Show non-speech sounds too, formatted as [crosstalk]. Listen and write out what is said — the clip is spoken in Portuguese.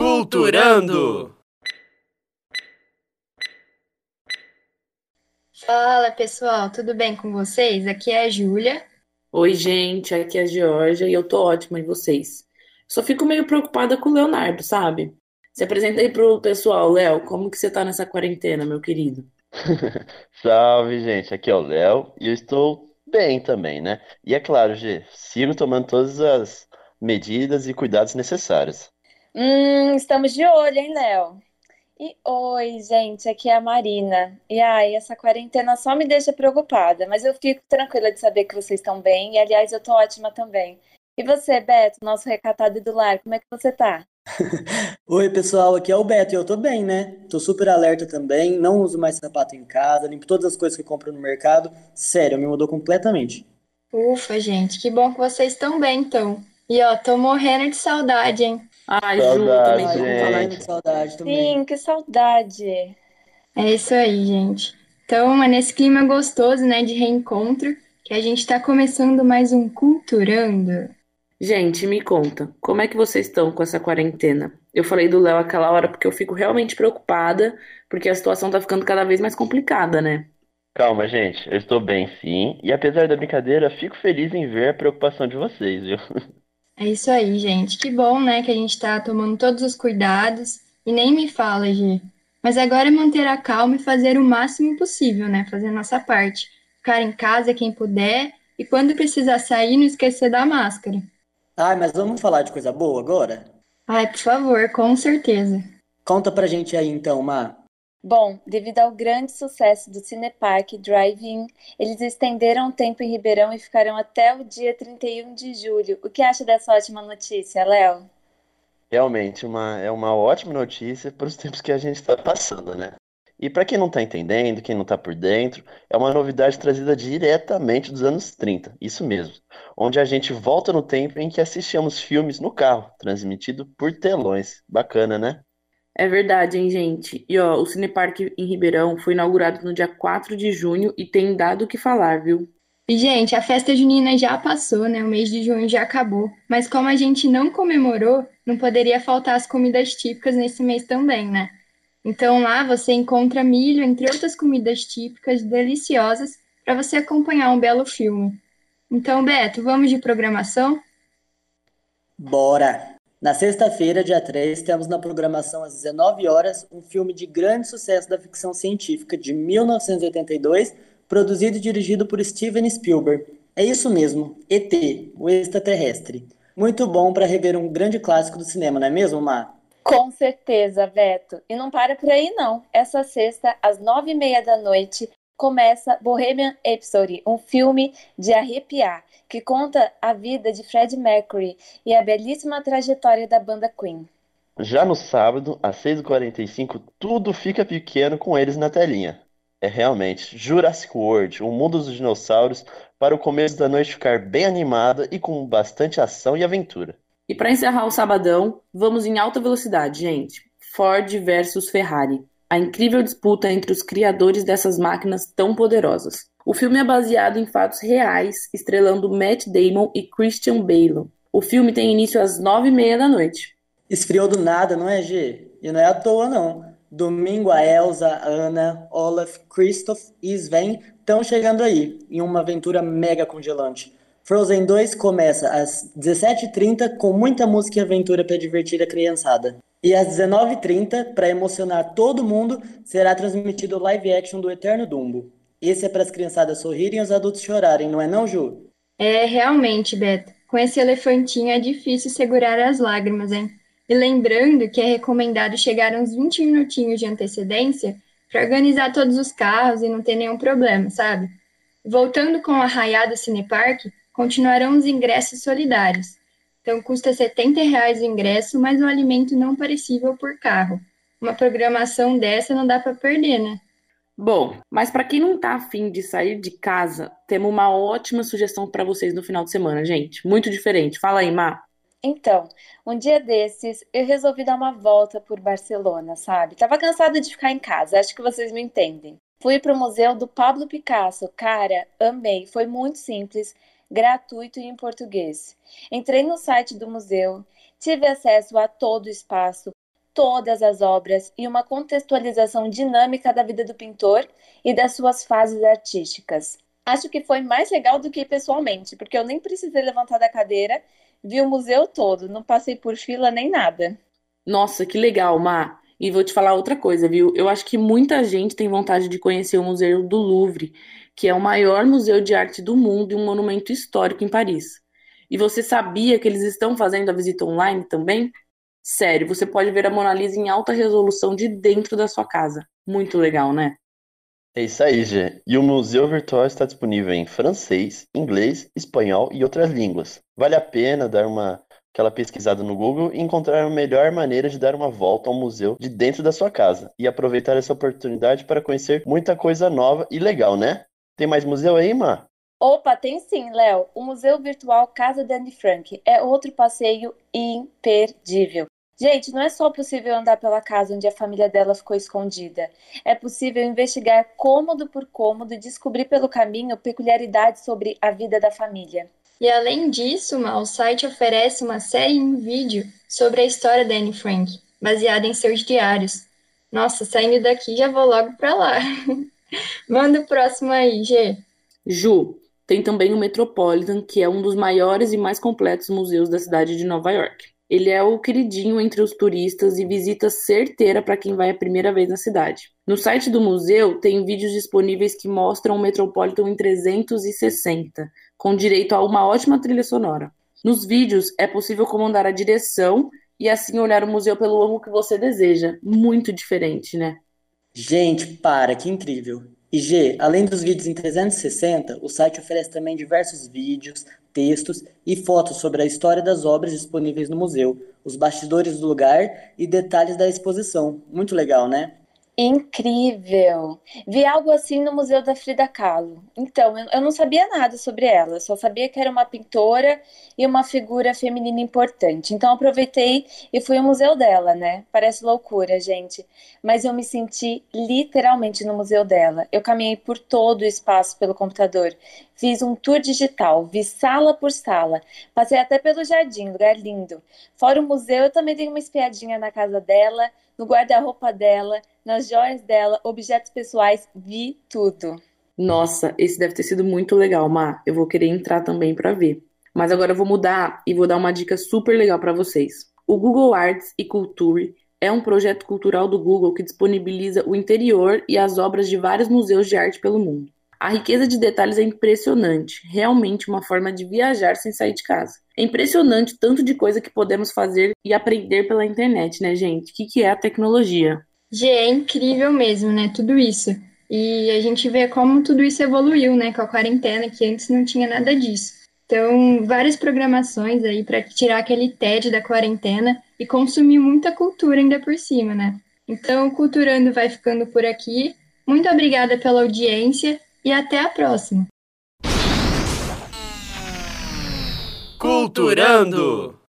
Culturando! Fala pessoal, tudo bem com vocês? Aqui é a Júlia. Oi, gente, aqui é a Georgia e eu tô ótima e vocês? Só fico meio preocupada com o Leonardo, sabe? Se apresenta aí pro pessoal, Léo, como que você tá nessa quarentena, meu querido? [laughs] Salve, gente. Aqui é o Léo e eu estou bem também, né? E é claro, G, sigo tomando todas as medidas e cuidados necessários. Hum, estamos de olho, hein, Léo? E oi, gente, aqui é a Marina. E ai, essa quarentena só me deixa preocupada, mas eu fico tranquila de saber que vocês estão bem, e aliás, eu tô ótima também. E você, Beto, nosso recatado do lar, como é que você tá? [laughs] Oi, pessoal, aqui é o Beto e eu tô bem, né? Tô super alerta também, não uso mais sapato em casa, limpo todas as coisas que compro no mercado. Sério, me mudou completamente. Ufa, gente, que bom que vocês estão bem, então. E ó, tô morrendo de saudade, hein? Ai, Ju, Saudade, também tô com saudade. morrendo de saudade também. Sim, que saudade. É isso aí, gente. Então, é nesse clima gostoso, né, de reencontro, que a gente tá começando mais um Culturando. Gente, me conta, como é que vocês estão com essa quarentena? Eu falei do Léo aquela hora porque eu fico realmente preocupada, porque a situação tá ficando cada vez mais complicada, né? Calma, gente, eu estou bem sim, e apesar da brincadeira, fico feliz em ver a preocupação de vocês, viu? [laughs] É isso aí, gente. Que bom, né, que a gente tá tomando todos os cuidados. E nem me fala, Gi. Mas agora é manter a calma e fazer o máximo possível, né? Fazer a nossa parte. Ficar em casa quem puder e quando precisar sair, não esquecer da máscara. Ai, mas vamos falar de coisa boa agora? Ai, por favor, com certeza. Conta pra gente aí então, Má. Bom, devido ao grande sucesso do Cinepark Drive-In, eles estenderam o tempo em Ribeirão e ficarão até o dia 31 de julho. O que acha dessa ótima notícia, Léo? Realmente, uma, é uma ótima notícia para os [laughs] tempos que a gente está passando, né? E para quem não está entendendo, quem não está por dentro, é uma novidade trazida diretamente dos anos 30, isso mesmo, onde a gente volta no tempo em que assistíamos filmes no carro, transmitido por telões. Bacana, né? É verdade, hein, gente? E ó, o Cinepark em Ribeirão foi inaugurado no dia 4 de junho e tem dado o que falar, viu? E, gente, a festa junina já passou, né? O mês de junho já acabou. Mas como a gente não comemorou, não poderia faltar as comidas típicas nesse mês também, né? Então lá você encontra milho, entre outras comidas típicas deliciosas, para você acompanhar um belo filme. Então, Beto, vamos de programação? Bora! Na sexta-feira, dia 3, temos na programação às 19 horas um filme de grande sucesso da ficção científica de 1982, produzido e dirigido por Steven Spielberg. É isso mesmo, ET, o extraterrestre. Muito bom para rever um grande clássico do cinema, não é mesmo, Má? Com certeza, Beto. E não para por aí, não. Essa sexta, às nove e meia da noite, começa Bohemian Rhapsody, um filme de arrepiar, que conta a vida de Freddie Mercury e a belíssima trajetória da banda Queen. Já no sábado, às 6h45, tudo fica pequeno com eles na telinha. É realmente Jurassic World, o mundo dos dinossauros, para o começo da noite ficar bem animada e com bastante ação e aventura. E para encerrar o sabadão, vamos em alta velocidade, gente. Ford versus Ferrari. A incrível disputa entre os criadores dessas máquinas tão poderosas. O filme é baseado em fatos reais, estrelando Matt Damon e Christian Bale. O filme tem início às nove e meia da noite. Esfriou do nada, não é, G? E não é à toa, não. Domingo a Elsa, Ana, Olaf, Christoph e Sven estão chegando aí, em uma aventura mega congelante. Frozen 2 começa às 17h30 com muita música e aventura para divertir a criançada. E às 19h30, para emocionar todo mundo, será transmitido o live action do Eterno Dumbo. Esse é para as criançadas sorrirem e os adultos chorarem, não é não, Ju? É, realmente, Beto. Com esse elefantinho é difícil segurar as lágrimas, hein? E lembrando que é recomendado chegar uns 20 minutinhos de antecedência para organizar todos os carros e não ter nenhum problema, sabe? Voltando com a Raiada Cinepark, continuarão os ingressos solidários. Então, custa 70 reais o ingresso, mas um alimento não perecível por carro. Uma programação dessa não dá para perder, né? Bom, mas para quem não tá afim de sair de casa, temos uma ótima sugestão para vocês no final de semana, gente. Muito diferente. Fala aí, Má. Então, um dia desses, eu resolvi dar uma volta por Barcelona, sabe? Tava cansada de ficar em casa, acho que vocês me entendem. Fui pro museu do Pablo Picasso, cara, amei, foi muito simples, gratuito e em português. Entrei no site do museu, tive acesso a todo o espaço, todas as obras e uma contextualização dinâmica da vida do pintor e das suas fases artísticas. Acho que foi mais legal do que pessoalmente, porque eu nem precisei levantar da cadeira, vi o museu todo, não passei por fila nem nada. Nossa, que legal, Má. E vou te falar outra coisa, viu? Eu acho que muita gente tem vontade de conhecer o Museu do Louvre, que é o maior museu de arte do mundo e um monumento histórico em Paris. E você sabia que eles estão fazendo a visita online também? Sério, você pode ver a Mona Lisa em alta resolução de dentro da sua casa. Muito legal, né? É isso aí, Gê. E o museu virtual está disponível em francês, inglês, espanhol e outras línguas. Vale a pena dar uma aquela pesquisada no Google e encontrar a melhor maneira de dar uma volta ao museu de dentro da sua casa e aproveitar essa oportunidade para conhecer muita coisa nova e legal, né? Tem mais museu aí, Má? Opa, tem sim, Léo. O Museu Virtual Casa Danny Frank é outro passeio imperdível. Gente, não é só possível andar pela casa onde a família dela ficou escondida. É possível investigar cômodo por cômodo e descobrir pelo caminho peculiaridades sobre a vida da família. E além disso, o site oferece uma série em vídeo sobre a história da Anne Frank, baseada em seus diários. Nossa, saindo daqui já vou logo para lá. [laughs] Manda o próximo aí, G. Ju, tem também o Metropolitan, que é um dos maiores e mais completos museus da cidade de Nova York. Ele é o queridinho entre os turistas e visita certeira para quem vai a primeira vez na cidade. No site do museu tem vídeos disponíveis que mostram o Metropolitan em 360, com direito a uma ótima trilha sonora. Nos vídeos é possível comandar a direção e assim olhar o museu pelo ângulo que você deseja. Muito diferente, né? Gente, para, que incrível! E G, além dos vídeos em 360, o site oferece também diversos vídeos, textos e fotos sobre a história das obras disponíveis no museu, os bastidores do lugar e detalhes da exposição. Muito legal, né? Incrível! Vi algo assim no Museu da Frida Kahlo. Então, eu, eu não sabia nada sobre ela, só sabia que era uma pintora e uma figura feminina importante. Então, aproveitei e fui ao museu dela, né? Parece loucura, gente, mas eu me senti literalmente no museu dela. Eu caminhei por todo o espaço pelo computador, fiz um tour digital, vi sala por sala, passei até pelo jardim, lugar lindo. Fora o museu, eu também dei uma espiadinha na casa dela, no guarda-roupa dela nas joias dela, objetos pessoais, vi tudo. Nossa, esse deve ter sido muito legal, Má. Eu vou querer entrar também para ver. Mas agora eu vou mudar e vou dar uma dica super legal para vocês. O Google Arts e Culture é um projeto cultural do Google que disponibiliza o interior e as obras de vários museus de arte pelo mundo. A riqueza de detalhes é impressionante, realmente uma forma de viajar sem sair de casa. É impressionante tanto de coisa que podemos fazer e aprender pela internet, né, gente? O que, que é a tecnologia? Gê, é incrível mesmo, né? Tudo isso. E a gente vê como tudo isso evoluiu, né? Com a quarentena, que antes não tinha nada disso. Então, várias programações aí para tirar aquele tédio da quarentena e consumir muita cultura ainda por cima, né? Então, Culturando vai ficando por aqui. Muito obrigada pela audiência e até a próxima. Culturando!